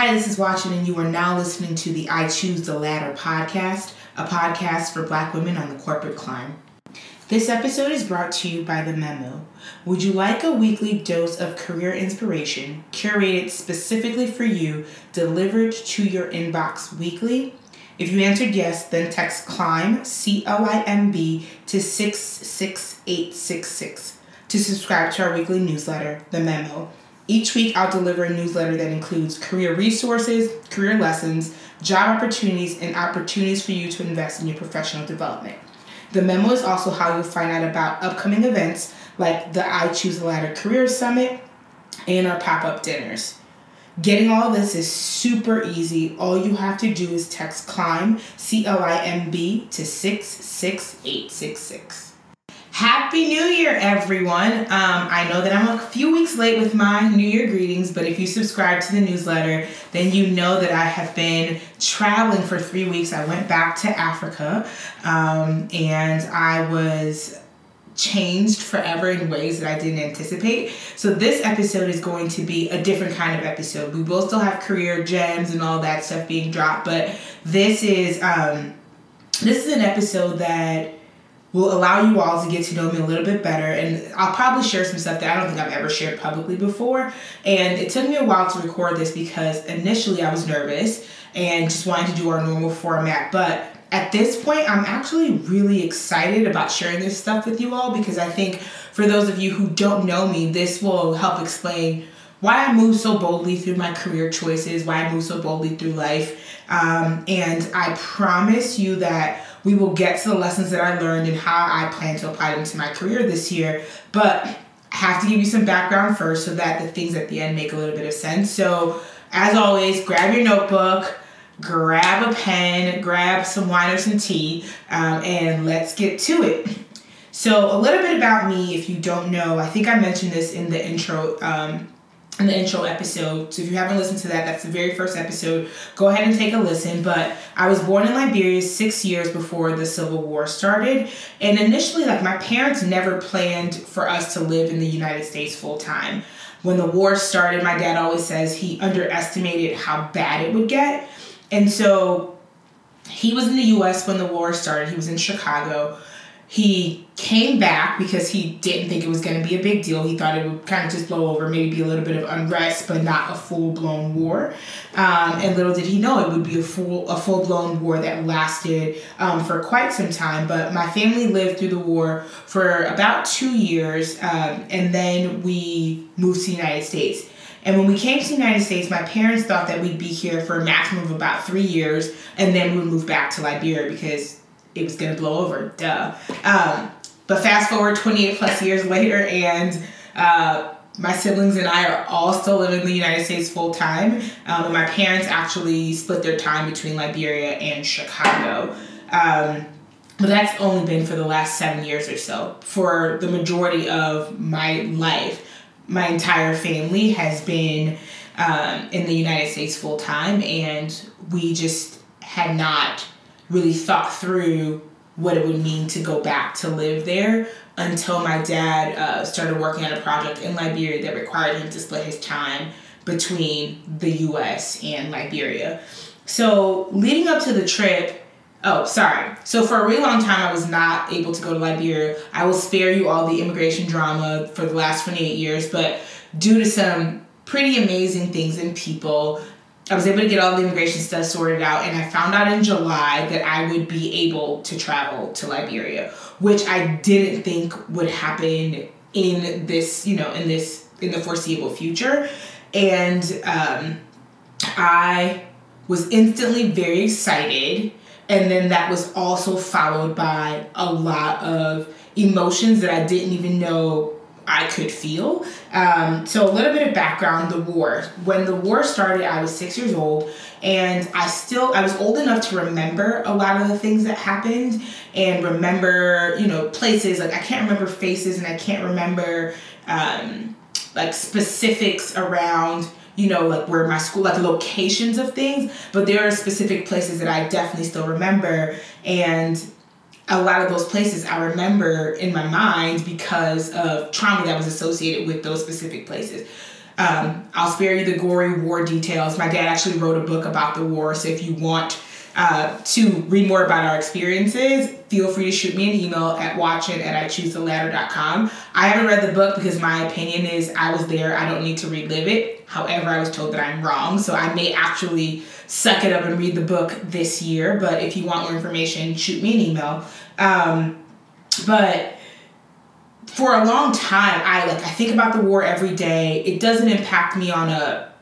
Hi, this is Watching, and you are now listening to the I Choose the Ladder podcast, a podcast for black women on the corporate climb. This episode is brought to you by The Memo. Would you like a weekly dose of career inspiration curated specifically for you, delivered to your inbox weekly? If you answered yes, then text CLIMB, C L I M B, to 66866 to subscribe to our weekly newsletter, The Memo. Each week, I'll deliver a newsletter that includes career resources, career lessons, job opportunities, and opportunities for you to invest in your professional development. The memo is also how you'll find out about upcoming events like the I Choose a Ladder Career Summit and our pop up dinners. Getting all this is super easy. All you have to do is text CLIMB, C L I M B, to 66866. Happy New Year, everyone. Um, I know that I'm a few weeks late with my New Year greetings, but if you subscribe to the newsletter, then you know that I have been traveling for three weeks. I went back to Africa um, and I was changed forever in ways that I didn't anticipate. So this episode is going to be a different kind of episode. We will still have career gems and all that stuff being dropped, but this is um, this is an episode that will allow you all to get to know me a little bit better. And I'll probably share some stuff that I don't think I've ever shared publicly before. And it took me a while to record this because initially I was nervous and just wanted to do our normal format. But at this point, I'm actually really excited about sharing this stuff with you all because I think for those of you who don't know me, this will help explain why I move so boldly through my career choices, why I move so boldly through life. Um, and I promise you that we will get to the lessons that I learned and how I plan to apply them to my career this year. But I have to give you some background first so that the things at the end make a little bit of sense. So, as always, grab your notebook, grab a pen, grab some wine or some tea, um, and let's get to it. So, a little bit about me, if you don't know, I think I mentioned this in the intro um, in the intro episode. So if you haven't listened to that, that's the very first episode. Go ahead and take a listen. But I was born in Liberia six years before the Civil War started. And initially, like my parents never planned for us to live in the United States full time. When the war started, my dad always says he underestimated how bad it would get. And so he was in the US when the war started. He was in Chicago. He came back because he didn't think it was going to be a big deal. He thought it would kind of just blow over, maybe be a little bit of unrest, but not a full blown war. Um, and little did he know it would be a full a full blown war that lasted um, for quite some time. But my family lived through the war for about two years, um, and then we moved to the United States. And when we came to the United States, my parents thought that we'd be here for a maximum of about three years, and then we would move back to Liberia because it was gonna blow over. Duh. Um, but fast forward 28 plus years later, and uh, my siblings and I are all still living in the United States full time. Um, and my parents actually split their time between Liberia and Chicago. Um, but that's only been for the last seven years or so. For the majority of my life, my entire family has been um, in the United States full time, and we just had not really thought through what it would mean to go back to live there until my dad uh, started working on a project in Liberia that required him to split his time between the US and Liberia. So, leading up to the trip, oh, sorry. So, for a really long time, I was not able to go to Liberia. I will spare you all the immigration drama for the last 28 years, but due to some pretty amazing things and people, I was able to get all the immigration stuff sorted out, and I found out in July that I would be able to travel to Liberia, which I didn't think would happen in this, you know, in this in the foreseeable future, and um, I was instantly very excited, and then that was also followed by a lot of emotions that I didn't even know I could feel. Um, so a little bit of background: the war. When the war started, I was six years old, and I still I was old enough to remember a lot of the things that happened and remember you know places like I can't remember faces and I can't remember um, like specifics around you know, like where my school, like locations of things, but there are specific places that I definitely still remember. And a lot of those places I remember in my mind because of trauma that was associated with those specific places. Um, I'll spare you the gory war details. My dad actually wrote a book about the war, so if you want uh, to read more about our experiences, feel free to shoot me an email at watching at ichoosetheladder.com. I haven't read the book because my opinion is I was there, I don't need to relive it. However, I was told that I'm wrong, so I may actually suck it up and read the book this year. But if you want more information, shoot me an email. Um, but for a long time, I like I think about the war every day. It doesn't impact me on a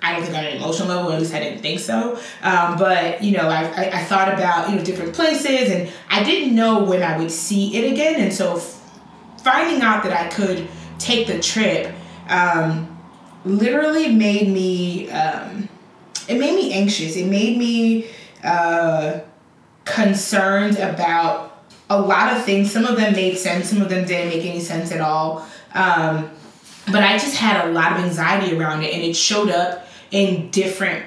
I don't think on an emotional level, at least I didn't think so. Um, but you know, I, I, I, thought about you know different places, and I didn't know when I would see it again. And so, f- finding out that I could take the trip um, literally made me um, it made me anxious. It made me uh, concerned about a lot of things. Some of them made sense. Some of them didn't make any sense at all. Um, but I just had a lot of anxiety around it, and it showed up in different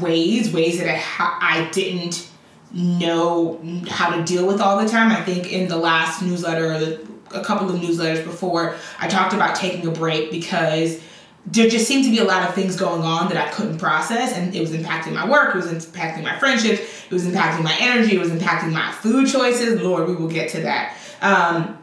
ways, ways that I, I didn't know how to deal with all the time. I think in the last newsletter, or a couple of newsletters before, I talked about taking a break because there just seemed to be a lot of things going on that I couldn't process, and it was impacting my work, it was impacting my friendships, it was impacting my energy, it was impacting my food choices. Lord, we will get to that. Um,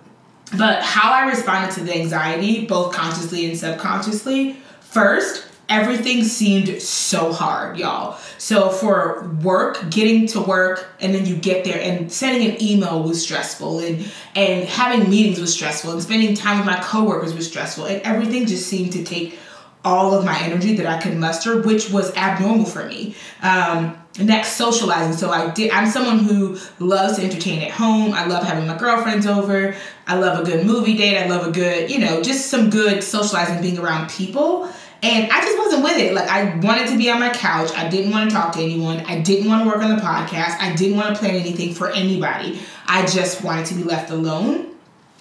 but how I responded to the anxiety, both consciously and subconsciously, first, everything seemed so hard, y'all. So for work, getting to work and then you get there and sending an email was stressful and and having meetings was stressful and spending time with my coworkers was stressful and everything just seemed to take all of my energy that I could muster, which was abnormal for me. Um, next, socializing. So I did. I'm someone who loves to entertain at home. I love having my girlfriends over. I love a good movie date. I love a good, you know, just some good socializing, being around people. And I just wasn't with it. Like I wanted to be on my couch. I didn't want to talk to anyone. I didn't want to work on the podcast. I didn't want to plan anything for anybody. I just wanted to be left alone.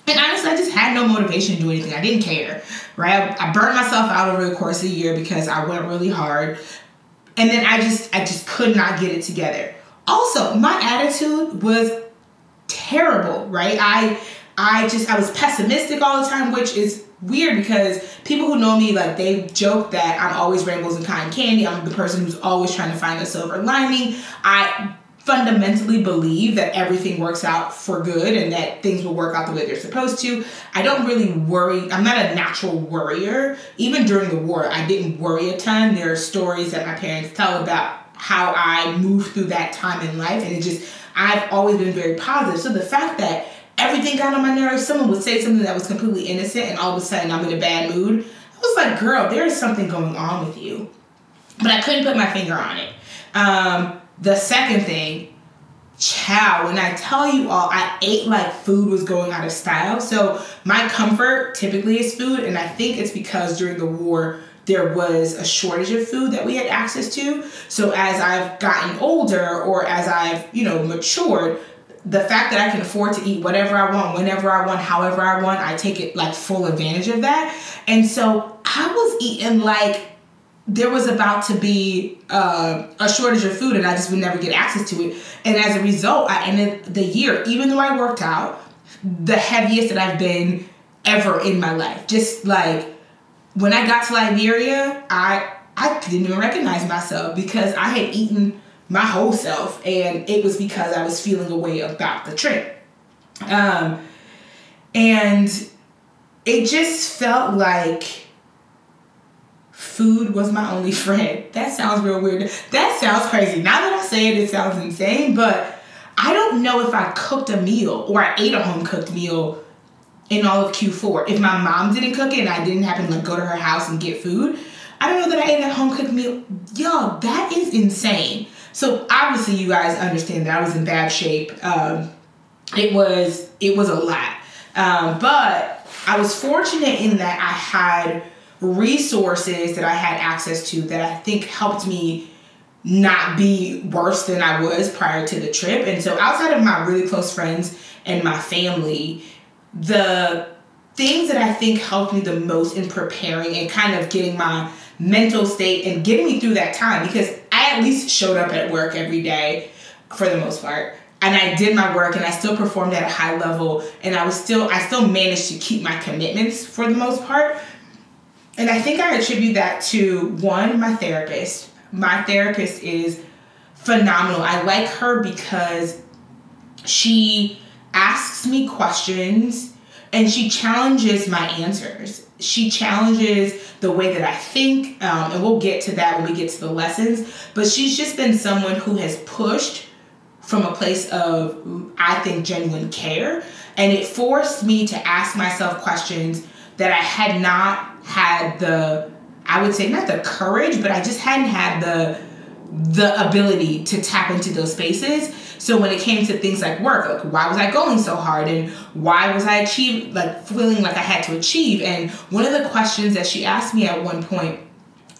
And honestly, I just had no motivation to do anything. I didn't care, right? I, burned myself out over the course of the year because I went really hard. And then I just, I just could not get it together. Also, my attitude was terrible, right? I, I just, I was pessimistic all the time, which is weird because people who know me like they joke that I'm always rainbows and cotton candy. I'm the person who's always trying to find the silver lining. I fundamentally believe that everything works out for good and that things will work out the way they're supposed to. I don't really worry. I'm not a natural worrier. Even during the war, I didn't worry a ton. There are stories that my parents tell about how I moved through that time in life and it just I've always been very positive. So the fact that everything got on my nerves. Someone would say something that was completely innocent, and all of a sudden I'm in a bad mood. I was like, girl, there is something going on with you. But I couldn't put my finger on it. Um, the second thing, chow, when I tell you all, I ate like food was going out of style. So my comfort typically is food, and I think it's because during the war, there was a shortage of food that we had access to. So as I've gotten older or as I've, you know, matured, the fact that I can afford to eat whatever I want, whenever I want, however I want, I take it like full advantage of that. And so I was eating like there was about to be uh, a shortage of food and I just would never get access to it. And as a result, I ended the year, even though I worked out, the heaviest that I've been ever in my life. Just like when I got to Liberia, I I didn't even recognize myself because I had eaten my whole self, and it was because I was feeling a way about the trip. Um, and it just felt like food was my only friend. That sounds real weird. That sounds crazy. Now that I say it, it sounds insane, but I don't know if I cooked a meal or I ate a home cooked meal in all of Q4. If my mom didn't cook it and I didn't happen to like go to her house and get food, I don't know that I ate a home cooked meal. Yo, that is insane. So obviously, you guys understand that I was in bad shape. Um, it was it was a lot, um, but I was fortunate in that I had resources that I had access to that I think helped me not be worse than I was prior to the trip. And so, outside of my really close friends and my family, the things that I think helped me the most in preparing and kind of getting my mental state and getting me through that time because I at least showed up at work every day for the most part. And I did my work and I still performed at a high level and I was still I still managed to keep my commitments for the most part. And I think I attribute that to one, my therapist. My therapist is phenomenal. I like her because she asks me questions and she challenges my answers. She challenges the way that I think, um, and we'll get to that when we get to the lessons. But she's just been someone who has pushed from a place of, I think, genuine care. And it forced me to ask myself questions that I had not had the, I would say, not the courage, but I just hadn't had the the ability to tap into those spaces. So when it came to things like work, like why was I going so hard and why was I achieve like feeling like I had to achieve? And one of the questions that she asked me at one point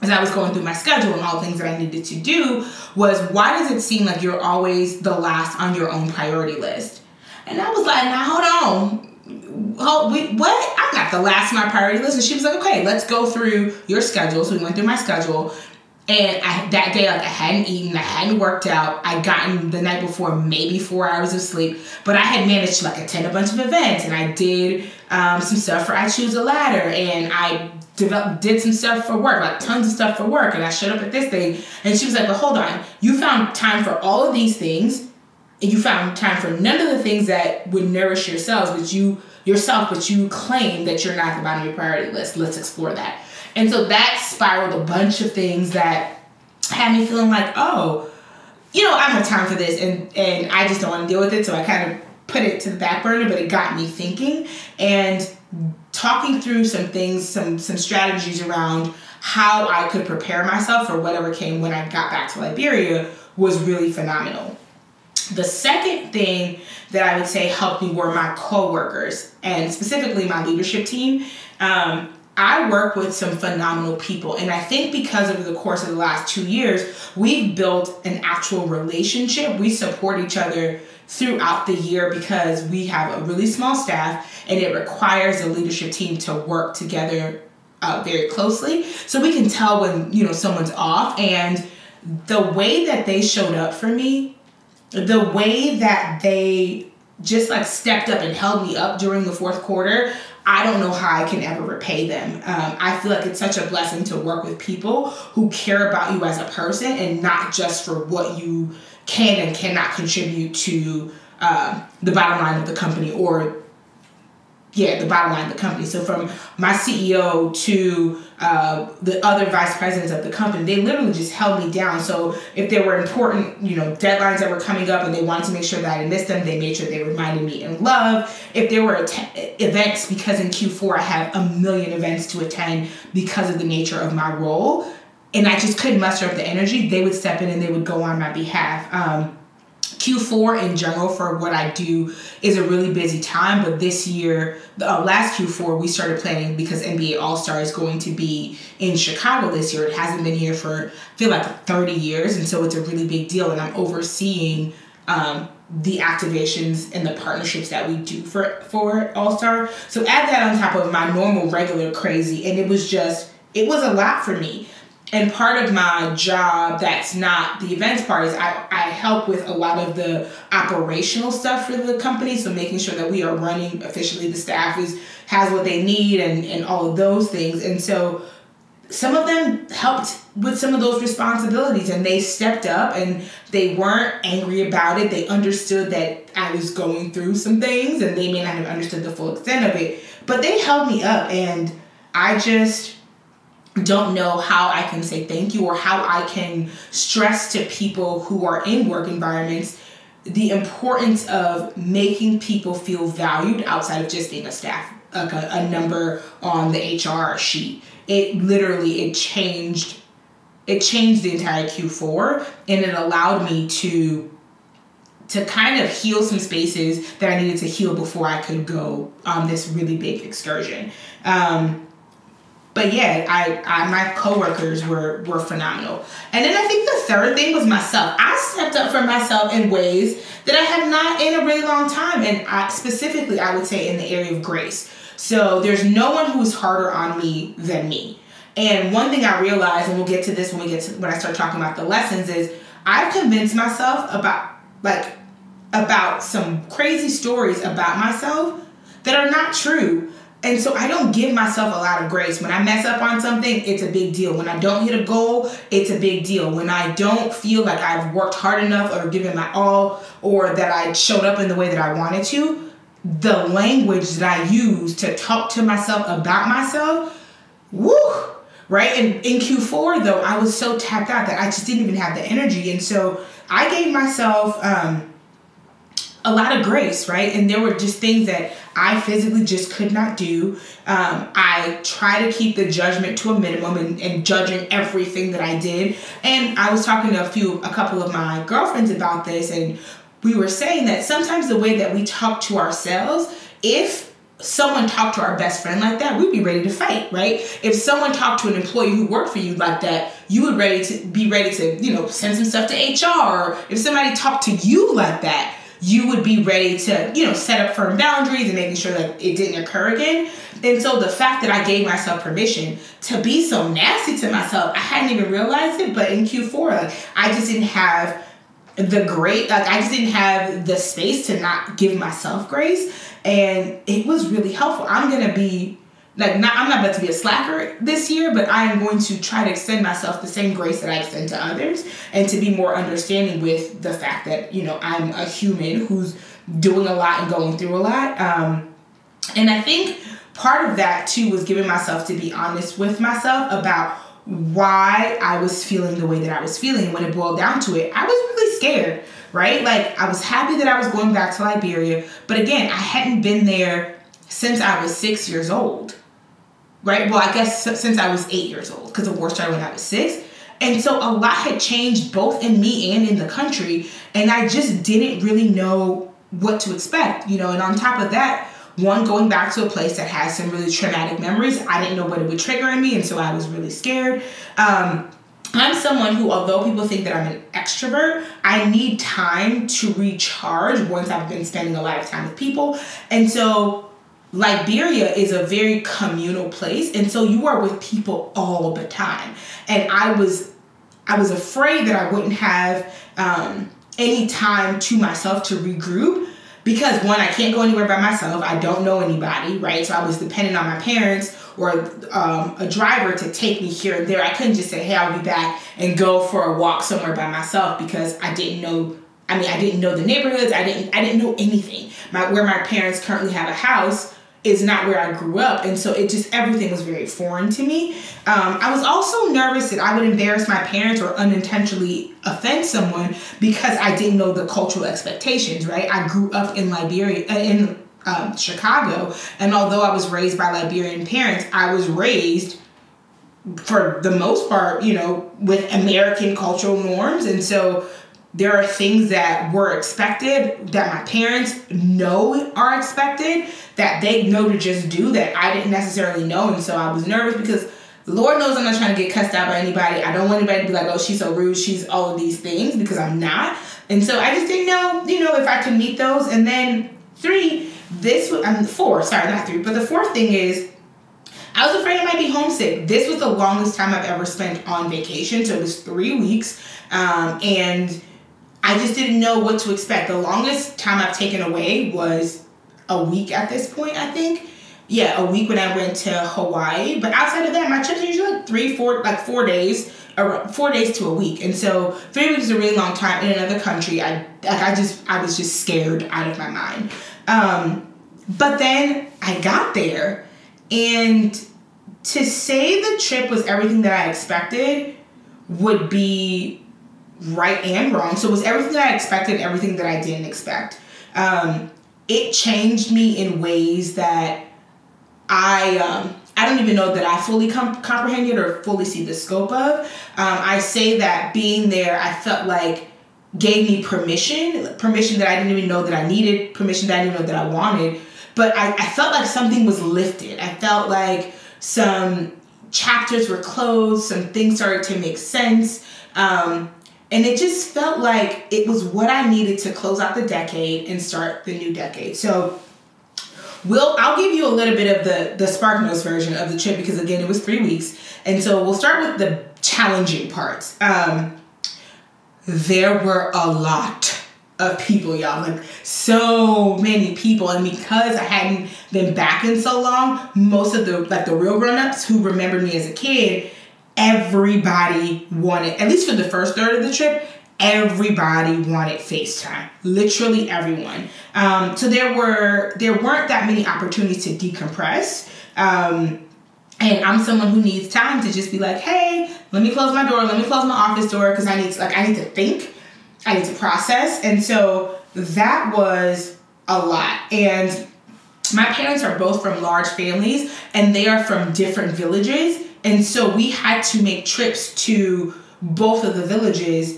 as I was going through my schedule and all the things that I needed to do was why does it seem like you're always the last on your own priority list? And I was like, now hold on. Oh, wait, what? I'm the last of my priority list. And she was like, okay, let's go through your schedule. So we went through my schedule and I, that day, like I hadn't eaten, I hadn't worked out. I'd gotten the night before maybe four hours of sleep, but I had managed to like attend a bunch of events, and I did um, some stuff for I Choose a Ladder, and I developed did some stuff for work, like tons of stuff for work, and I showed up at this thing, and she was like, "But hold on, you found time for all of these things, and you found time for none of the things that would nourish yourselves, but you yourself, but you claim that you're not the bottom of your priority list. Let's explore that." And so that spiraled a bunch of things that had me feeling like, oh, you know, I don't have time for this and, and I just don't want to deal with it. So I kind of put it to the back burner, but it got me thinking and talking through some things, some some strategies around how I could prepare myself for whatever came when I got back to Liberia was really phenomenal. The second thing that I would say helped me were my coworkers and specifically my leadership team. Um, I work with some phenomenal people. And I think because of the course of the last two years, we've built an actual relationship. We support each other throughout the year because we have a really small staff and it requires a leadership team to work together uh, very closely. So we can tell when, you know, someone's off. And the way that they showed up for me, the way that they just like stepped up and held me up during the fourth quarter I don't know how I can ever repay them. Um, I feel like it's such a blessing to work with people who care about you as a person and not just for what you can and cannot contribute to uh, the bottom line of the company or yeah, the bottom line of the company. So from my CEO to uh, the other vice presidents of the company, they literally just held me down. So if there were important, you know, deadlines that were coming up and they wanted to make sure that I didn't them, they made sure they reminded me in love. If there were events, because in Q4 I have a million events to attend because of the nature of my role, and I just couldn't muster up the energy, they would step in and they would go on my behalf. Um, Q4 in general for what I do is a really busy time, but this year, uh, last Q4, we started planning because NBA All Star is going to be in Chicago this year. It hasn't been here for, I feel like, 30 years, and so it's a really big deal. And I'm overseeing um, the activations and the partnerships that we do for, for All Star. So add that on top of my normal, regular crazy, and it was just, it was a lot for me and part of my job that's not the events part is I, I help with a lot of the operational stuff for the company. So making sure that we are running efficiently the staff is has what they need and, and all of those things. And so some of them helped with some of those responsibilities and they stepped up and they weren't angry about it. They understood that i was going through some things and they may not have understood the full extent of it but they held me up and i just don't know how I can say thank you or how I can stress to people who are in work environments the importance of making people feel valued outside of just being a staff like a, a number on the HR sheet. It literally it changed it changed the entire Q4 and it allowed me to to kind of heal some spaces that I needed to heal before I could go on this really big excursion. Um, but yeah, I, I my coworkers were were phenomenal. And then I think the third thing was myself. I stepped up for myself in ways that I have not in a really long time, and I, specifically, I would say in the area of grace. So there's no one who's harder on me than me. And one thing I realized, and we'll get to this when we get to when I start talking about the lessons, is I've convinced myself about like about some crazy stories about myself that are not true And so I don't give myself a lot of grace. When I mess up on something, it's a big deal. When I don't hit a goal, it's a big deal. When I don't feel like I've worked hard enough or given my all or that I showed up in the way that I wanted to, the language that I use to talk to myself about myself, woo, right? And in Q4 though, I was so tapped out that I just didn't even have the energy. And so I gave myself um, a lot of grace, right? And there were just things that I physically just could not do. Um, I try to keep the judgment to a minimum and, and judging everything that I did. And I was talking to a few, a couple of my girlfriends about this, and we were saying that sometimes the way that we talk to ourselves, if someone talked to our best friend like that, we'd be ready to fight, right? If someone talked to an employee who worked for you like that, you would ready to be ready to, you know, send some stuff to HR. Or if somebody talked to you like that, you would be ready to, you know, set up firm boundaries and making sure that it didn't occur again. And so the fact that I gave myself permission to be so nasty to myself, I hadn't even realized it, but in Q4, like I just didn't have the great like I just didn't have the space to not give myself grace and it was really helpful. I'm gonna be like not I'm not about to be a slacker this year, but I am going to try to extend myself the same grace that I extend to others and to be more understanding with the fact that, you know, I'm a human who's doing a lot and going through a lot. Um, and I think part of that too was giving myself to be honest with myself about why I was feeling the way that I was feeling. When it boiled down to it, I was really scared, right? Like I was happy that I was going back to Liberia, but again, I hadn't been there since I was six years old right? Well, I guess since I was eight years old, because the war started when I was six. And so a lot had changed both in me and in the country. And I just didn't really know what to expect, you know. And on top of that, one, going back to a place that has some really traumatic memories, I didn't know what it would trigger in me. And so I was really scared. Um, I'm someone who, although people think that I'm an extrovert, I need time to recharge once I've been spending a lot of time with people. And so Liberia is a very communal place, and so you are with people all the time. And I was, I was afraid that I wouldn't have um, any time to myself to regroup because one, I can't go anywhere by myself. I don't know anybody, right? So I was dependent on my parents or um, a driver to take me here and there. I couldn't just say, "Hey, I'll be back," and go for a walk somewhere by myself because I didn't know. I mean, I didn't know the neighborhoods. I didn't. I didn't know anything. My where my parents currently have a house is not where I grew up. And so it just, everything was very foreign to me. Um, I was also nervous that I would embarrass my parents or unintentionally offend someone because I didn't know the cultural expectations, right? I grew up in Liberia, uh, in um, Chicago. And although I was raised by Liberian parents, I was raised for the most part, you know, with American cultural norms. And so there are things that were expected that my parents know are expected that they know to just do that I didn't necessarily know. And so I was nervous because the Lord knows I'm not trying to get cussed out by anybody. I don't want anybody to be like, oh, she's so rude. She's all of these things because I'm not. And so I just didn't know, you know, if I could meet those. And then three, this, I mean, four, sorry, not three, but the fourth thing is, I was afraid I might be homesick. This was the longest time I've ever spent on vacation. So it was three weeks. Um, and I just didn't know what to expect. The longest time I've taken away was a week at this point, I think. Yeah, a week when I went to Hawaii. But outside of that, my trips are usually like three, four, like four days, or four days to a week. And so three weeks is a really long time in another country. I like I just I was just scared out of my mind. Um, but then I got there, and to say the trip was everything that I expected would be right and wrong. So it was everything that I expected, everything that I didn't expect. Um, it changed me in ways that I um, I don't even know that I fully com- comprehend yet or fully see the scope of. Um, I say that being there, I felt like gave me permission, permission that I didn't even know that I needed, permission that I didn't know that I wanted. But I, I felt like something was lifted. I felt like some chapters were closed, some things started to make sense. Um, and it just felt like it was what I needed to close out the decade and start the new decade. So we'll I'll give you a little bit of the the Spark Notes version of the trip because again it was three weeks. And so we'll start with the challenging parts. Um, there were a lot of people, y'all. Like so many people. And because I hadn't been back in so long, most of the like the real grown-ups who remembered me as a kid, everybody wanted, at least for the first third of the trip, everybody wanted FaceTime. Literally everyone. Um, so there were there weren't that many opportunities to decompress. Um, and I'm someone who needs time to just be like, hey, let me close my door, let me close my office door because I need to like I need to think, I need to process. And so that was a lot. And my parents are both from large families and they are from different villages. And so we had to make trips to both of the villages.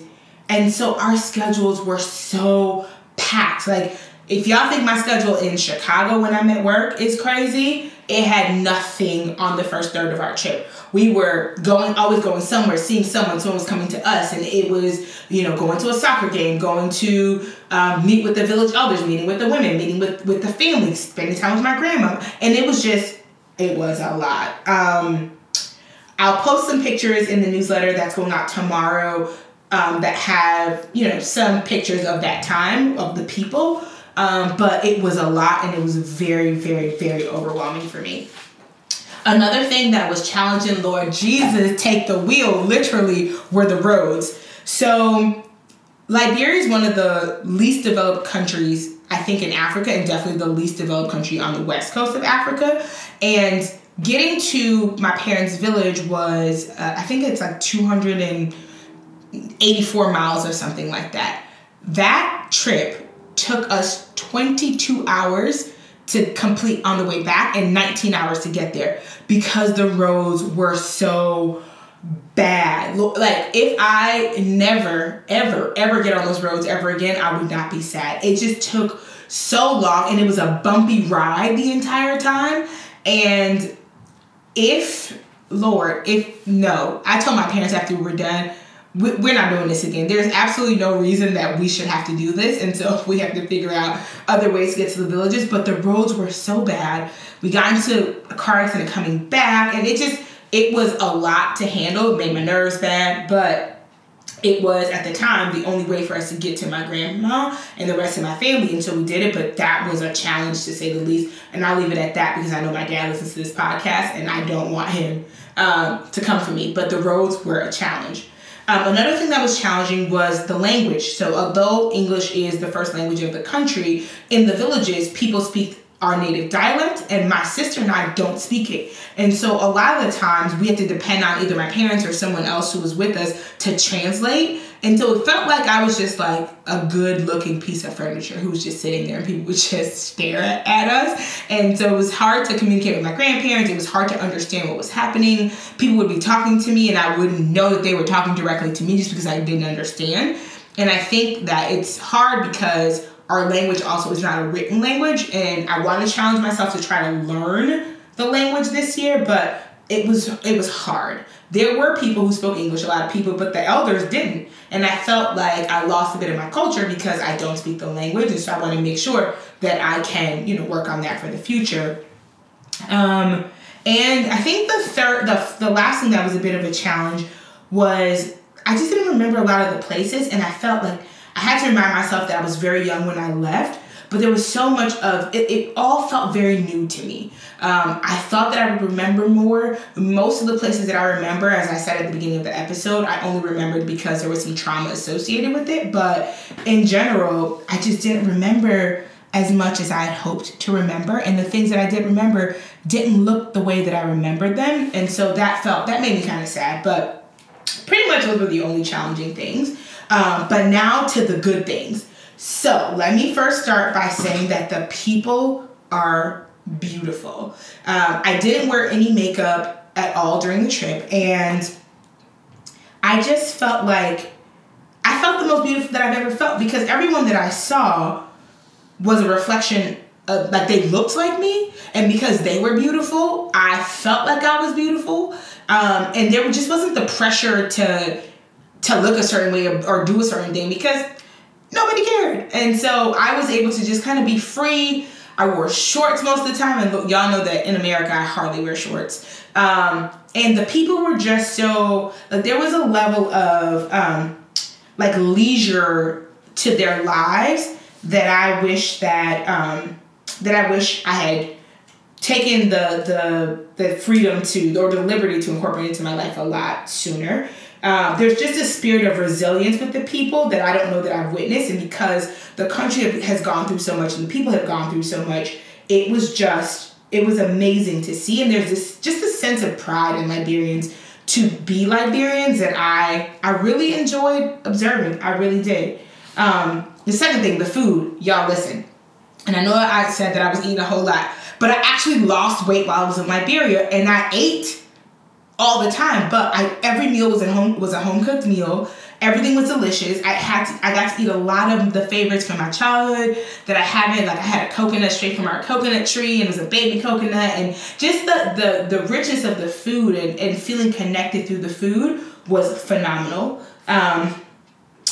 And so our schedules were so packed. Like if y'all think my schedule in Chicago when I'm at work is crazy, it had nothing on the first third of our trip. We were going, always going somewhere, seeing someone, someone was coming to us, and it was, you know, going to a soccer game, going to um, meet with the village elders, meeting with the women, meeting with, with the family, spending time with my grandma. And it was just, it was a lot. Um, I'll post some pictures in the newsletter that's going out tomorrow um, that have, you know, some pictures of that time of the people. Um, but it was a lot and it was very, very, very overwhelming for me. Another thing that was challenging, Lord Jesus, take the wheel, literally, were the roads. So, Liberia is one of the least developed countries, I think, in Africa, and definitely the least developed country on the west coast of Africa. And getting to my parents' village was, uh, I think it's like 284 miles or something like that. That trip took us 22 hours to complete on the way back and 19 hours to get there because the roads were so bad. Like if I never ever ever get on those roads ever again, I would not be sad. It just took so long and it was a bumpy ride the entire time and if Lord, if no, I told my parents after we were done, we're not doing this again. There's absolutely no reason that we should have to do this, and so we have to figure out other ways to get to the villages. But the roads were so bad. We got into a car accident coming back, and it just it was a lot to handle. It made my nerves bad, but it was at the time the only way for us to get to my grandma and the rest of my family until we did it. But that was a challenge to say the least. And I'll leave it at that because I know my dad listens to this podcast, and I don't want him um, to come for me. But the roads were a challenge. Um, another thing that was challenging was the language. So, although English is the first language of the country, in the villages, people speak our native dialect, and my sister and I don't speak it. And so, a lot of the times, we had to depend on either my parents or someone else who was with us to translate. And so, it felt like I was just like a good looking piece of furniture who was just sitting there, and people would just stare at us. And so, it was hard to communicate with my grandparents. It was hard to understand what was happening. People would be talking to me, and I wouldn't know that they were talking directly to me just because I didn't understand. And I think that it's hard because our language also is not a written language and i want to challenge myself to try to learn the language this year but it was it was hard. There were people who spoke english a lot of people but the elders didn't. And i felt like i lost a bit of my culture because i don't speak the language and so i want to make sure that i can you know work on that for the future. Um, and i think the third the, the last thing that was a bit of a challenge was i just didn't remember a lot of the places and i felt like I had to remind myself that I was very young when I left, but there was so much of it, it all felt very new to me. Um, I thought that I would remember more. Most of the places that I remember, as I said at the beginning of the episode, I only remembered because there was some trauma associated with it. But in general, I just didn't remember as much as I had hoped to remember. And the things that I did remember didn't look the way that I remembered them. And so that felt, that made me kind of sad. But pretty much those were the only challenging things. Um, but now to the good things. So let me first start by saying that the people are beautiful. Um, I didn't wear any makeup at all during the trip, and I just felt like I felt the most beautiful that I've ever felt because everyone that I saw was a reflection of like they looked like me, and because they were beautiful, I felt like I was beautiful. Um, and there just wasn't the pressure to to look a certain way or, or do a certain thing because nobody cared. And so I was able to just kind of be free. I wore shorts most of the time, and y'all know that in America I hardly wear shorts. Um, and the people were just so like there was a level of um, like leisure to their lives that I wish that um, that I wish I had taken the the the freedom to or the liberty to incorporate into my life a lot sooner. Uh, there's just a spirit of resilience with the people that I don't know that I've witnessed, and because the country has gone through so much and the people have gone through so much, it was just it was amazing to see. And there's this just a sense of pride in Liberians to be Liberians that I I really enjoyed observing. I really did. Um, the second thing, the food. Y'all listen. And I know I said that I was eating a whole lot, but I actually lost weight while I was in Liberia, and I ate all the time. But I every meal was at home was a home cooked meal. Everything was delicious. I had to, I got to eat a lot of the favorites from my childhood that I haven't. Like I had a coconut straight from our coconut tree, and it was a baby coconut, and just the the the richness of the food and, and feeling connected through the food was phenomenal. Um,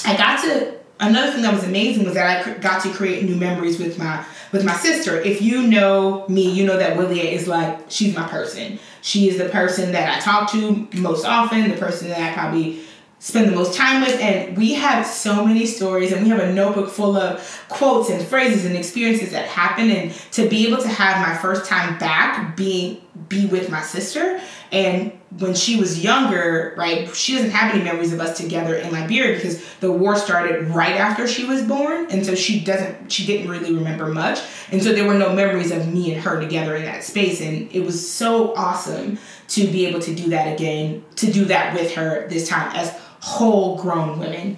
I got to another thing that was amazing was that I got to create new memories with my with my sister. If you know me, you know that Willia is like she's my person. She is the person that I talk to most often, the person that I probably spend the most time with and we have so many stories and we have a notebook full of quotes and phrases and experiences that happen and to be able to have my first time back being be with my sister and when she was younger right she doesn't have any memories of us together in liberia because the war started right after she was born and so she doesn't she didn't really remember much and so there were no memories of me and her together in that space and it was so awesome to be able to do that again to do that with her this time as whole grown women.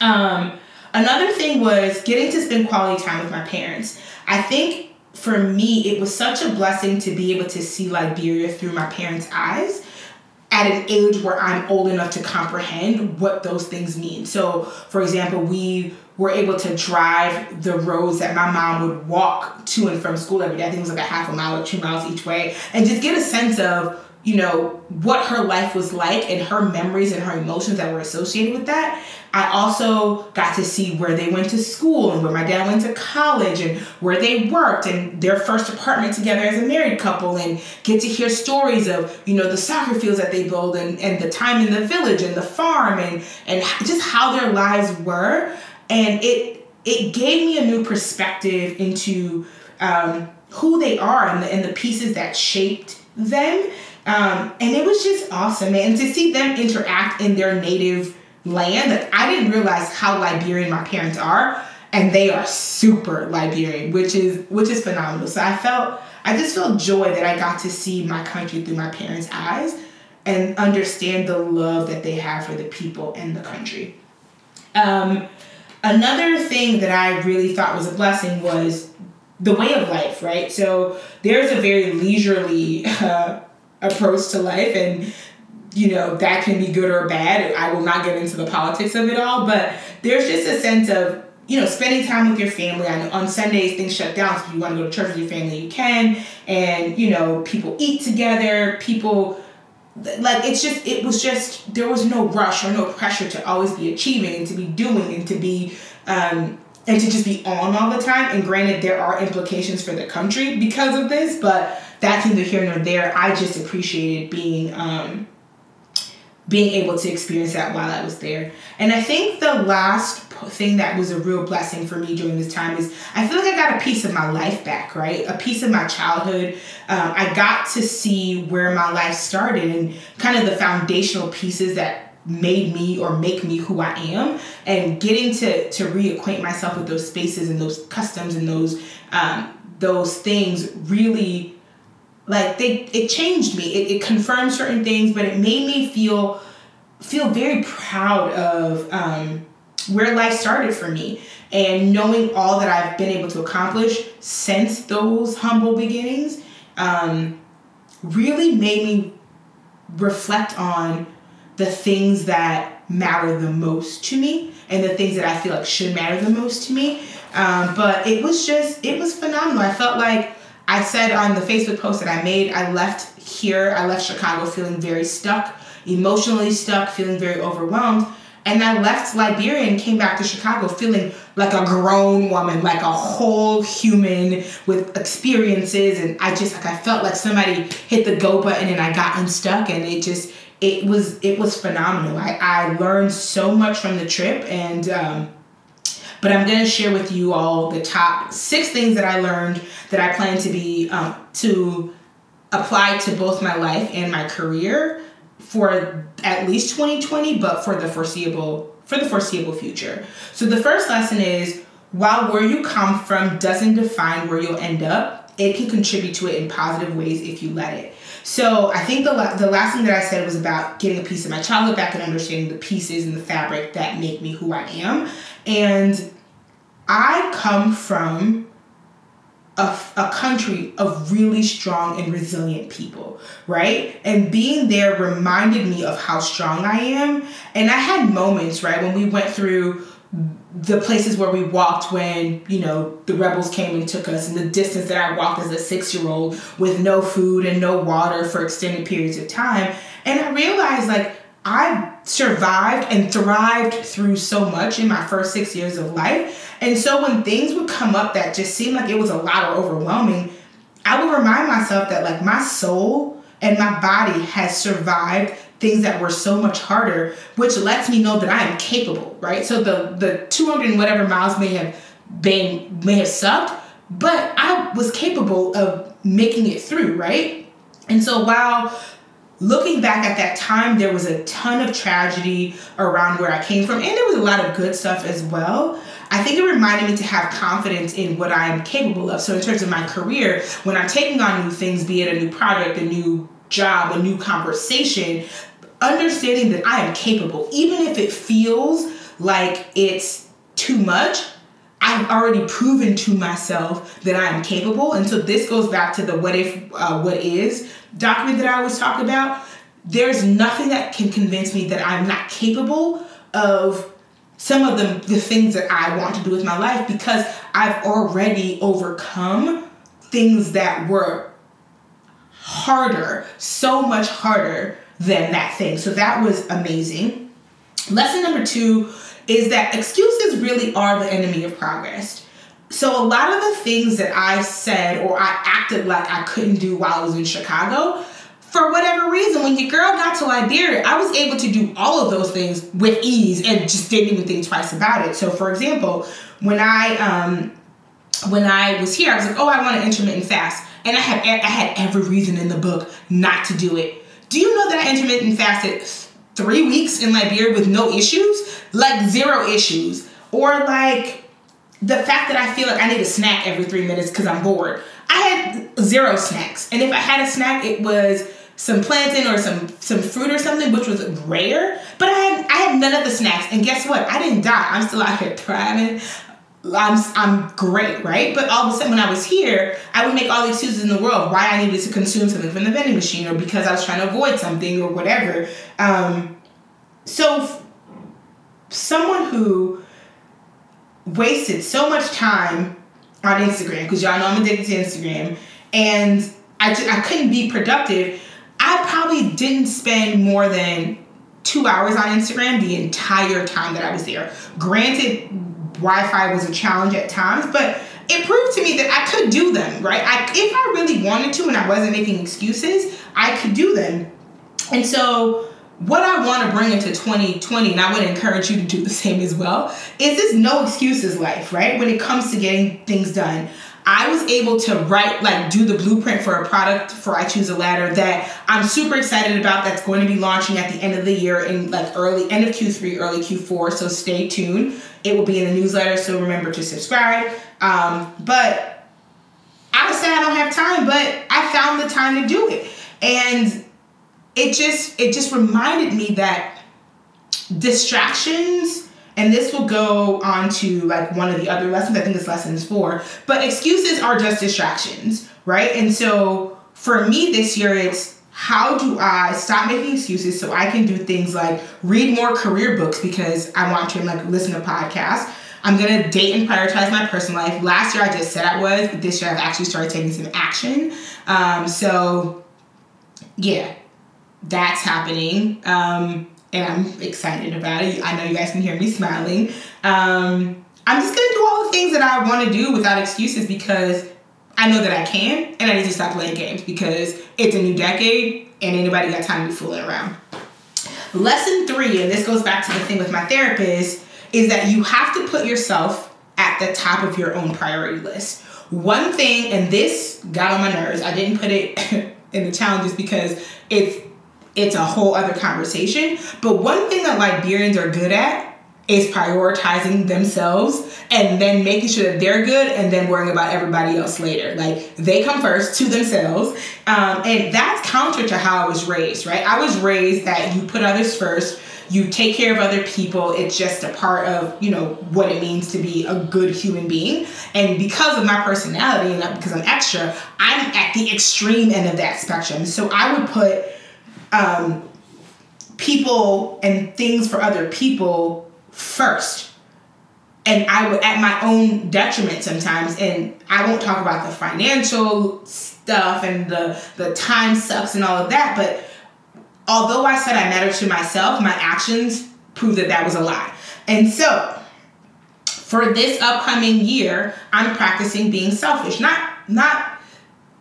Um, another thing was getting to spend quality time with my parents. I think for me, it was such a blessing to be able to see Liberia through my parents' eyes at an age where I'm old enough to comprehend what those things mean. So, for example, we were able to drive the roads that my mom would walk to and from school every day. I think it was like a half a mile or two miles each way, and just get a sense of you know, what her life was like and her memories and her emotions that were associated with that. I also got to see where they went to school and where my dad went to college and where they worked and their first apartment together as a married couple and get to hear stories of, you know, the soccer fields that they built and, and the time in the village and the farm and, and just how their lives were. And it it gave me a new perspective into um, who they are and the, and the pieces that shaped them um, and it was just awesome, man. And to see them interact in their native land, like I didn't realize how Liberian my parents are, and they are super Liberian, which is which is phenomenal. So I felt I just felt joy that I got to see my country through my parents' eyes and understand the love that they have for the people and the country. Um, another thing that I really thought was a blessing was the way of life, right? So there's a very leisurely uh, approach to life and you know that can be good or bad. I will not get into the politics of it all but there's just a sense of you know spending time with your family. On, on sundays things shut down so if you want to go to church with your family you can. And you know people eat together people like it's just it was just there was no rush or no pressure to always be achieving and to be doing and to be um and to just be on all the time. And granted there are implications for the country because of this but that's neither here nor there. I just appreciated being um, being able to experience that while I was there. And I think the last thing that was a real blessing for me during this time is I feel like I got a piece of my life back, right? A piece of my childhood. Um, I got to see where my life started and kind of the foundational pieces that made me or make me who I am and getting to to reacquaint myself with those spaces and those customs and those um, those things really like they it changed me. It, it confirmed certain things but it made me feel feel very proud of um, where life started for me. And knowing all that i've been able to accomplish since those humble beginnings um, really made me reflect on the things that matter the most to me and the things that i feel like should matter the most to me. Um, but it was just it was phenomenal. I felt like I said on the Facebook post that I made, I left here, I left Chicago feeling very stuck, emotionally stuck, feeling very overwhelmed. And I left Liberia and came back to Chicago feeling like a grown woman, like a whole human with experiences. And I just like I felt like somebody hit the go button and I got unstuck and it just it was it was phenomenal. I, I learned so much from the trip and um, but I'm going to share with you all the top six things that I learned that I plan to be um, to apply to both my life and my career for at least 2020, but for the foreseeable for the foreseeable future. So the first lesson is while where you come from doesn't define where you'll end up, it can contribute to it in positive ways if you let it. So I think the, la- the last thing that I said was about getting a piece of my childhood back and understanding the pieces and the fabric that make me who I am. And I come from a, a country of really strong and resilient people, right? And being there reminded me of how strong I am. And I had moments, right, when we went through the places where we walked when you know the rebels came and took us and the distance that i walked as a six year old with no food and no water for extended periods of time and i realized like i survived and thrived through so much in my first six years of life and so when things would come up that just seemed like it was a lot or overwhelming i would remind myself that like my soul and my body has survived things that were so much harder, which lets me know that I am capable, right? So the the 200 and whatever miles may have been may have sucked, but I was capable of making it through, right? And so while looking back at that time, there was a ton of tragedy around where I came from, and there was a lot of good stuff as well. I think it reminded me to have confidence in what I am capable of. So, in terms of my career, when I'm taking on new things, be it a new project, a new job, a new conversation, understanding that I am capable, even if it feels like it's too much. I've already proven to myself that I am capable. And so this goes back to the what if, uh, what is document that I always talk about. There's nothing that can convince me that I'm not capable of some of the, the things that I want to do with my life because I've already overcome things that were harder, so much harder than that thing. So that was amazing. Lesson number two is that excuses really are the enemy of progress. So a lot of the things that I said or I acted like I couldn't do while I was in Chicago, for whatever reason, when your girl got to Liberia, I was able to do all of those things with ease and just didn't even think twice about it. So, for example, when I um, when I was here, I was like, "Oh, I want an intermittent fast," and I had I had every reason in the book not to do it. Do you know that I intermittent fasted three weeks in Liberia with no issues? Like zero issues. Or like the fact that I feel like I need a snack every three minutes because I'm bored. I had zero snacks. And if I had a snack, it was some plantain or some some fruit or something, which was rare. But I had I had none of the snacks, and guess what? I didn't die. I'm still out here thriving. I'm, I'm great, right? But all of a sudden, when I was here, I would make all the excuses in the world why I needed to consume something from the vending machine or because I was trying to avoid something or whatever. Um, so, f- someone who wasted so much time on Instagram, because y'all know I'm addicted to Instagram, and I, just, I couldn't be productive, I probably didn't spend more than two hours on Instagram the entire time that I was there. Granted, Wi-Fi was a challenge at times, but it proved to me that I could do them, right? I, if I really wanted to and I wasn't making excuses, I could do them. And so what I want to bring into 2020, and I would encourage you to do the same as well, is this no excuses life, right? When it comes to getting things done. I was able to write, like, do the blueprint for a product for I Choose a Ladder that I'm super excited about. That's going to be launching at the end of the year in like early end of Q3, early Q4. So stay tuned. It will be in the newsletter, so remember to subscribe. Um, but I would say I don't have time, but I found the time to do it, and it just it just reminded me that distractions and this will go on to like one of the other lessons. I think it's lessons four. But excuses are just distractions right? And so for me this year it's how do i stop making excuses so i can do things like read more career books because i want to like listen to podcasts. I'm to date and prioritize my personal life. Last year i just said i was this year i've actually started taking some action. Um, so yeah that's happening. Um, and I'm excited about it. I know you guys can hear me smiling. Um, I'm just gonna do all the things that I want to do without excuses because I know that I can, and I need to stop playing games because it's a new decade and anybody got time to be fooling around. Lesson three, and this goes back to the thing with my therapist, is that you have to put yourself at the top of your own priority list. One thing, and this got on my nerves, I didn't put it in the challenges because it's it's a whole other conversation. But one thing that Liberians are good at is prioritizing themselves and then making sure that they're good and then worrying about everybody else later. Like they come first to themselves. Um, and that's counter to how I was raised, right? I was raised that you put others first, you take care of other people. It's just a part of, you know, what it means to be a good human being. And because of my personality and because I'm extra, I'm at the extreme end of that spectrum. So I would put um, people and things for other people first. And I would, at my own detriment sometimes, and I won't talk about the financial stuff and the, the time sucks and all of that, but although I said I mattered to myself, my actions prove that that was a lie. And so, for this upcoming year, I'm practicing being selfish. Not not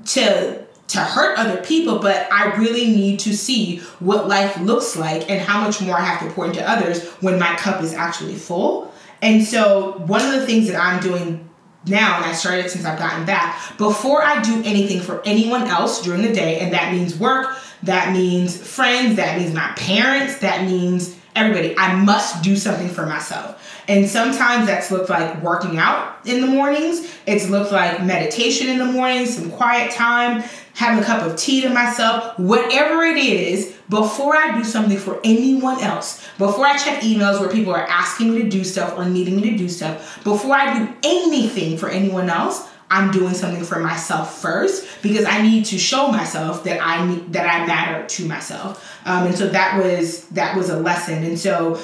to to hurt other people, but I really need to see what life looks like and how much more I have to pour into others when my cup is actually full. And so, one of the things that I'm doing now, and I started since I've gotten back, before I do anything for anyone else during the day, and that means work, that means friends, that means my parents, that means everybody, I must do something for myself. And sometimes that's looked like working out in the mornings. It's looked like meditation in the mornings, some quiet time, having a cup of tea to myself, whatever it is, before I do something for anyone else, before I check emails where people are asking me to do stuff or needing me to do stuff, before I do anything for anyone else, I'm doing something for myself first because I need to show myself that I need that I matter to myself. Um, and so that was that was a lesson. And so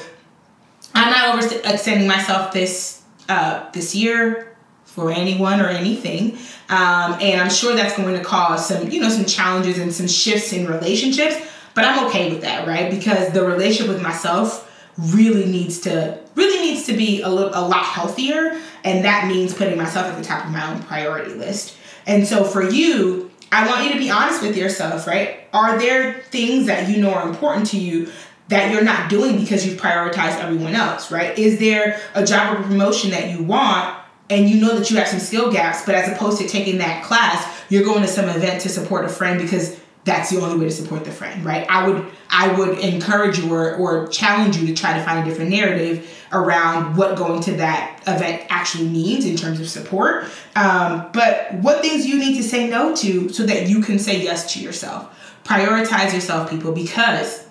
I'm not overextending myself this uh, this year for anyone or anything. Um, and I'm sure that's going to cause some, you know, some challenges and some shifts in relationships. But I'm okay with that, right? Because the relationship with myself really needs to really needs to be a little a lot healthier, and that means putting myself at the top of my own priority list. And so for you, I want you to be honest with yourself, right? Are there things that you know are important to you that you're not doing because you've prioritized everyone else, right? Is there a job or promotion that you want and you know that you have some skill gaps, but as opposed to taking that class, you're going to some event to support a friend because that's the only way to support the friend, right? I would I would encourage you or, or challenge you to try to find a different narrative around what going to that event actually means in terms of support. Um, but what things you need to say no to so that you can say yes to yourself. Prioritize yourself, people, because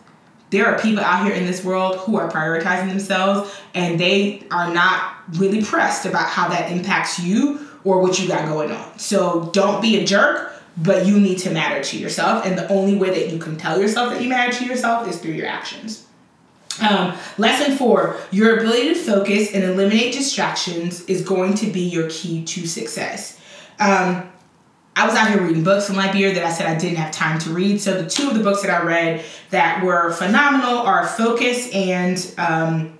there are people out here in this world who are prioritizing themselves and they are not really pressed about how that impacts you or what you got going on. So don't be a jerk, but you need to matter to yourself. And the only way that you can tell yourself that you matter to yourself is through your actions. Um, lesson four your ability to focus and eliminate distractions is going to be your key to success. Um, I was out here reading books in Liberia that I said I didn't have time to read. So the two of the books that I read that were phenomenal are Focus and um,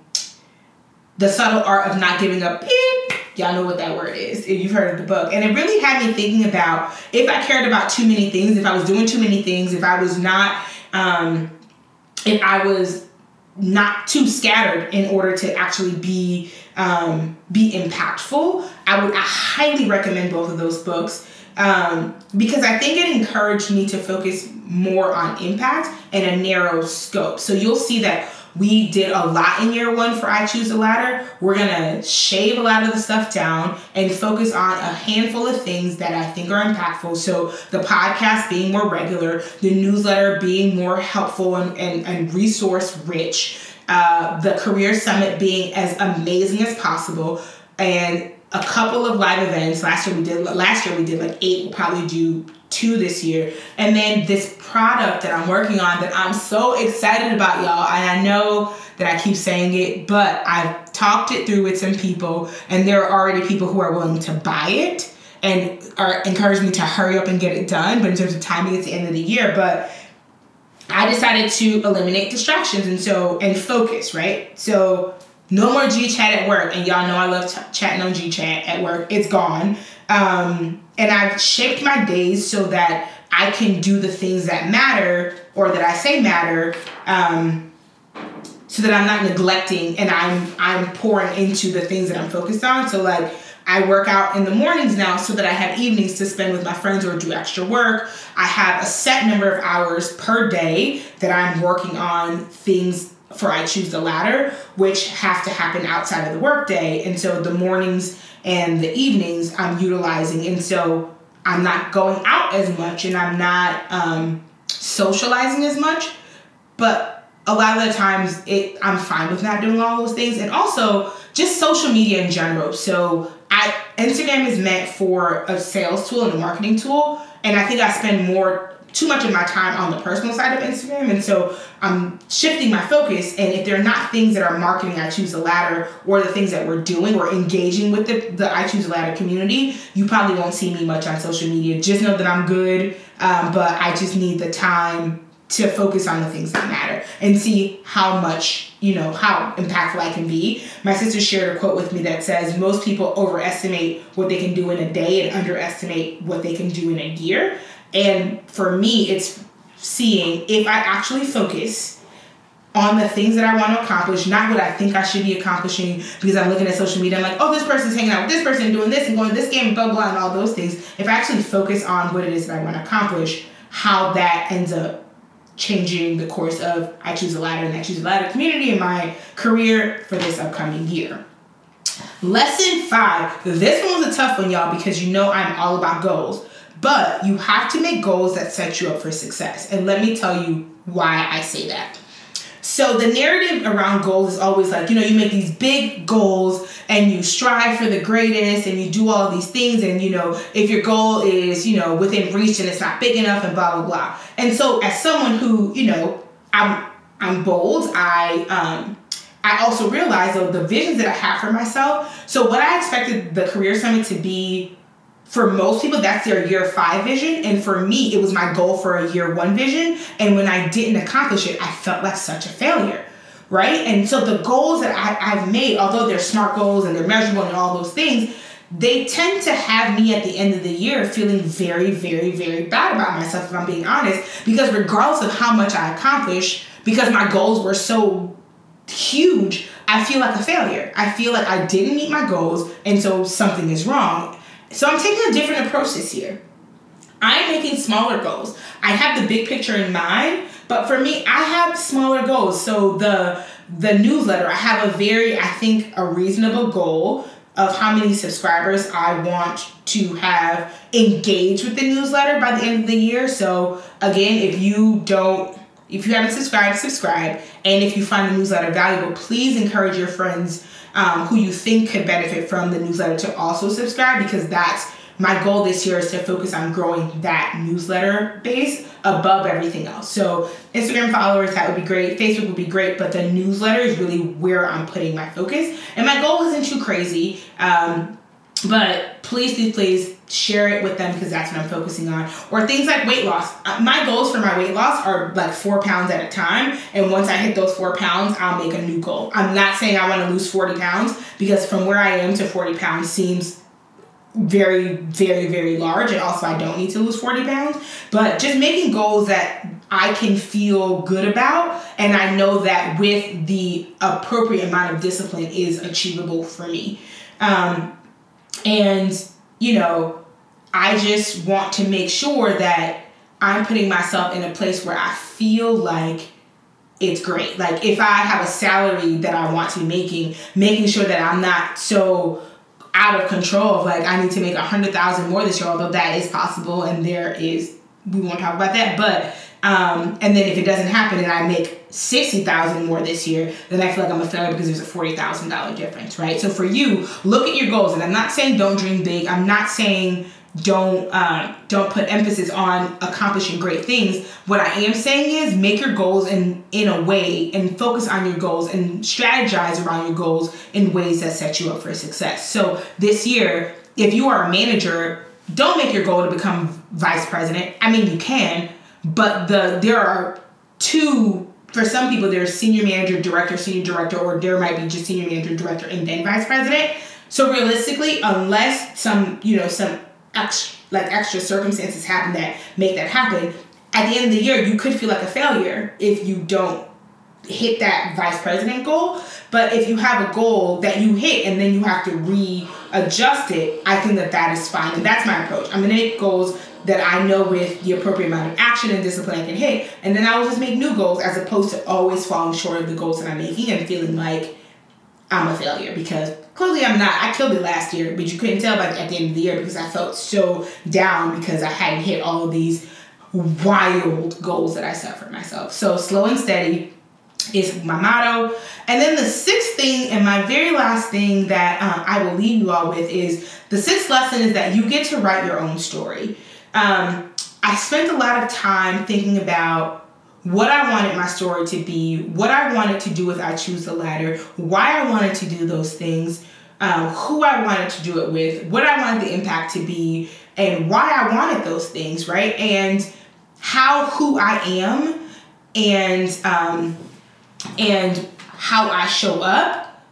The Subtle Art of Not Giving Up. Beep. Y'all know what that word is if you've heard of the book. And it really had me thinking about if I cared about too many things, if I was doing too many things, if I was not, um, if I was not too scattered in order to actually be um, be impactful. I would I highly recommend both of those books um, because I think it encouraged me to focus more on impact and a narrow scope. So you'll see that we did a lot in year one for I Choose a Ladder. We're gonna shave a lot of the stuff down and focus on a handful of things that I think are impactful. So the podcast being more regular, the newsletter being more helpful and, and, and resource rich, uh, the career summit being as amazing as possible, and a couple of live events. Last year we did last year we did like eight. We'll probably do two this year. And then this product that I'm working on that I'm so excited about, y'all. And I know that I keep saying it, but I've talked it through with some people, and there are already people who are willing to buy it and are encouraging me to hurry up and get it done. But in terms of timing, it's the end of the year. But I decided to eliminate distractions and so and focus, right? So no more G chat at work, and y'all know I love t- chatting on G chat at work. It's gone, um, and I've shaped my days so that I can do the things that matter or that I say matter, um, so that I'm not neglecting and I'm I'm pouring into the things that I'm focused on. So like I work out in the mornings now so that I have evenings to spend with my friends or do extra work. I have a set number of hours per day that I'm working on things for I Choose the Ladder, which have to happen outside of the workday. And so the mornings and the evenings I'm utilizing. And so I'm not going out as much and I'm not um, socializing as much. But a lot of the times it I'm fine with not doing all those things. And also just social media in general. So I Instagram is meant for a sales tool and a marketing tool. And I think I spend more too much of my time on the personal side of Instagram. And so I'm shifting my focus. And if they're not things that are marketing I Choose the Ladder or the things that we're doing or engaging with the, the I Choose the Ladder community, you probably won't see me much on social media. Just know that I'm good, um, but I just need the time to focus on the things that matter and see how much, you know, how impactful I can be. My sister shared a quote with me that says most people overestimate what they can do in a day and underestimate what they can do in a year. And for me, it's seeing if I actually focus on the things that I want to accomplish, not what I think I should be accomplishing because I'm looking at social media. I'm like, oh, this person's hanging out with this person, doing this and going to this game, blah, blah, and all those things. If I actually focus on what it is that I want to accomplish, how that ends up changing the course of I Choose a Ladder and I Choose a Ladder community in my career for this upcoming year. Lesson five. This one was a tough one, y'all, because you know I'm all about goals. But you have to make goals that set you up for success. And let me tell you why I say that. So the narrative around goals is always like, you know, you make these big goals and you strive for the greatest and you do all these things and you know, if your goal is, you know, within reach and it's not big enough and blah blah blah. And so as someone who, you know, I'm I'm bold, I um I also realize though the visions that I have for myself. So what I expected the career summit to be for most people, that's their year five vision. And for me, it was my goal for a year one vision. And when I didn't accomplish it, I felt like such a failure. Right. And so the goals that I, I've made, although they're smart goals and they're measurable and all those things, they tend to have me at the end of the year feeling very, very, very bad about myself, if I'm being honest. Because regardless of how much I accomplish, because my goals were so huge, I feel like a failure. I feel like I didn't meet my goals, and so something is wrong. So I'm taking a different approach this year. I'm making smaller goals. I have the big picture in mind, but for me, I have smaller goals. So the the newsletter, I have a very, I think, a reasonable goal of how many subscribers I want to have engaged with the newsletter by the end of the year. So again, if you don't if you haven't subscribed, subscribe. And if you find the newsletter valuable, please encourage your friends um, who you think could benefit from the newsletter to also subscribe because that's my goal this year is to focus on growing that newsletter base above everything else. So Instagram followers, that would be great. Facebook would be great, but the newsletter is really where I'm putting my focus. And my goal isn't too crazy. Um, but please, please, please share it with them because that's what I'm focusing on. Or things like weight loss. Uh, my goals for my weight loss are like four pounds at a time. And once I hit those four pounds, I'll make a new goal. I'm not saying I want to lose 40 pounds because from where I am to 40 pounds seems very, very, very large. And also, I don't need to lose 40 pounds. But just making goals that I can feel good about. And I know that with the appropriate amount of discipline is achievable for me. Um, and you know, I just want to make sure that I'm putting myself in a place where I feel like it's great. Like if I have a salary that I want to be making, making sure that I'm not so out of control of like I need to make a hundred thousand more this year, although that is possible and there is we won't talk about that, but um, and then if it doesn't happen and I make sixty thousand more this year, then I feel like I'm a failure because there's a forty thousand dollar difference, right? So for you, look at your goals, and I'm not saying don't dream big. I'm not saying don't uh, don't put emphasis on accomplishing great things. What I am saying is make your goals in in a way and focus on your goals and strategize around your goals in ways that set you up for success. So this year, if you are a manager, don't make your goal to become vice president. I mean, you can, but the there are two for some people there's senior manager director senior director or there might be just senior manager director and then vice president so realistically unless some you know some extra like extra circumstances happen that make that happen at the end of the year you could feel like a failure if you don't hit that vice president goal. But if you have a goal that you hit and then you have to readjust it, I think that that is fine. And that's my approach. I'm gonna make goals that I know with the appropriate amount of action and discipline I can hit. And then I will just make new goals as opposed to always falling short of the goals that I'm making and feeling like I'm a failure because clearly I'm not. I killed it last year, but you couldn't tell by at the end of the year because I felt so down because I hadn't hit all of these wild goals that I set for myself. So slow and steady is my motto. And then the sixth thing and my very last thing that um, I will leave you all with is the sixth lesson is that you get to write your own story. Um, I spent a lot of time thinking about what I wanted my story to be, what I wanted to do with I Choose the Ladder, why I wanted to do those things, um, who I wanted to do it with, what I wanted the impact to be, and why I wanted those things, right? And how who I am and um, and how I show up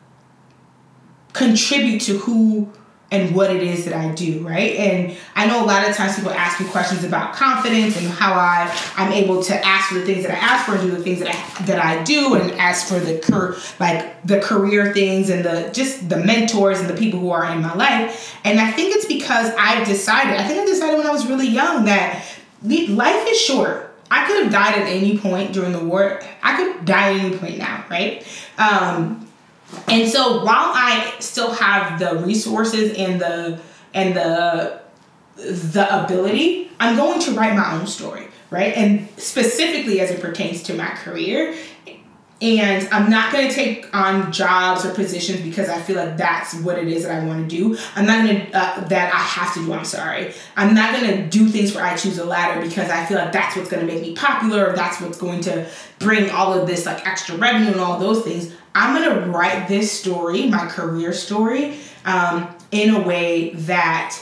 contribute to who and what it is that I do, right? And I know a lot of times people ask me questions about confidence and how I I'm able to ask for the things that I ask for and do the things that I that I do and ask for the cur like the career things and the just the mentors and the people who are in my life. And I think it's because I've decided, I think I decided when I was really young that life is short. I could have died at any point during the war. I could die at any point now, right? Um, and so while I still have the resources and the and the the ability, I'm going to write my own story, right? And specifically as it pertains to my career and I'm not going to take on jobs or positions because I feel like that's what it is that I want to do. I'm not going to, uh, that I have to do, I'm sorry. I'm not going to do things where I choose a ladder because I feel like that's what's going to make me popular or that's what's going to bring all of this like extra revenue and all those things. I'm to write this story, my career story, um, in a way that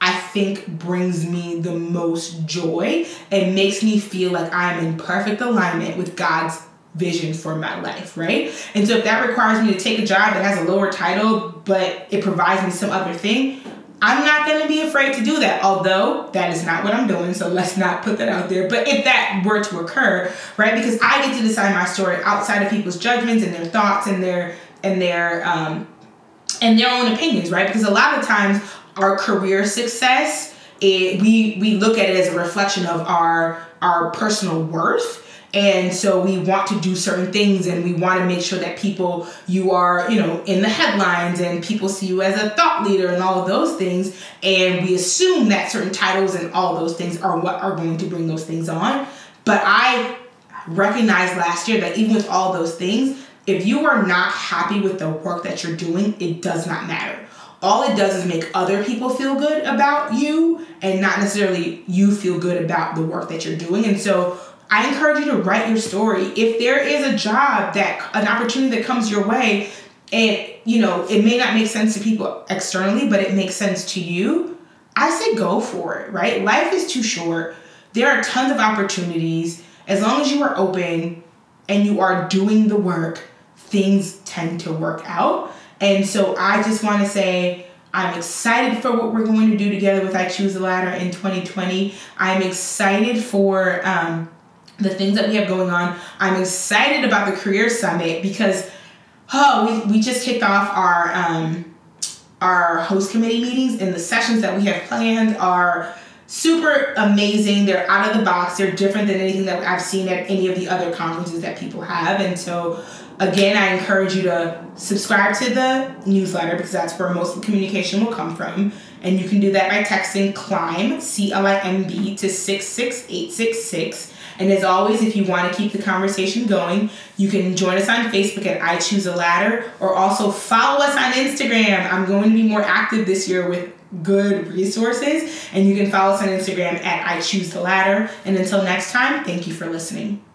I think brings me the most joy and makes me feel like I'm in perfect alignment with God's vision for my life, right? And so if that requires me to take a job that has a lower title, but it provides me some other thing, I'm not going to be afraid to do that. Although that is not what I'm doing, so let's not put that out there. But if that were to occur, right? Because I get to decide my story outside of people's judgments and their thoughts and their and their um and their own opinions, right? Because a lot of times our career success, it, we we look at it as a reflection of our our personal worth and so we want to do certain things and we want to make sure that people you are you know in the headlines and people see you as a thought leader and all of those things. And we assume that certain titles and all those things are what are going to bring those things on. But i recognized last year that even with all those things if you are not happy with the work that you're doing it does not matter. All it does is make other people feel good about you and not necessarily you feel good about the work that you're doing. And so I encourage you to write your story. If there is a job that an opportunity that comes your way and you know, it may not make sense to people externally, but it makes sense to you, I say go for it, right? Life is too short. There are tons of opportunities. As long as you are open and you are doing the work, things tend to work out. And so I just want to say I'm excited for what we're going to do together with I Choose the Ladder in 2020. I'm excited for um, the things that we have going on. I'm excited about the Career Summit because, oh, we, we just kicked off our um, our host committee meetings and the sessions that we have planned are super amazing. They're out of the box. They're different than anything that I've seen at any of the other conferences that people have. And so, again, I encourage you to subscribe to the newsletter because that's where most of the communication will come from. And you can do that by texting CLIMB, C L I M B, to 66866 and as always, if you want to keep the conversation going, you can join us on Facebook at I Choose a Ladder or also follow us on Instagram. I'm going to be more active this year with good resources, and you can follow us on Instagram at I Choose the Ladder. And until next time, thank you for listening.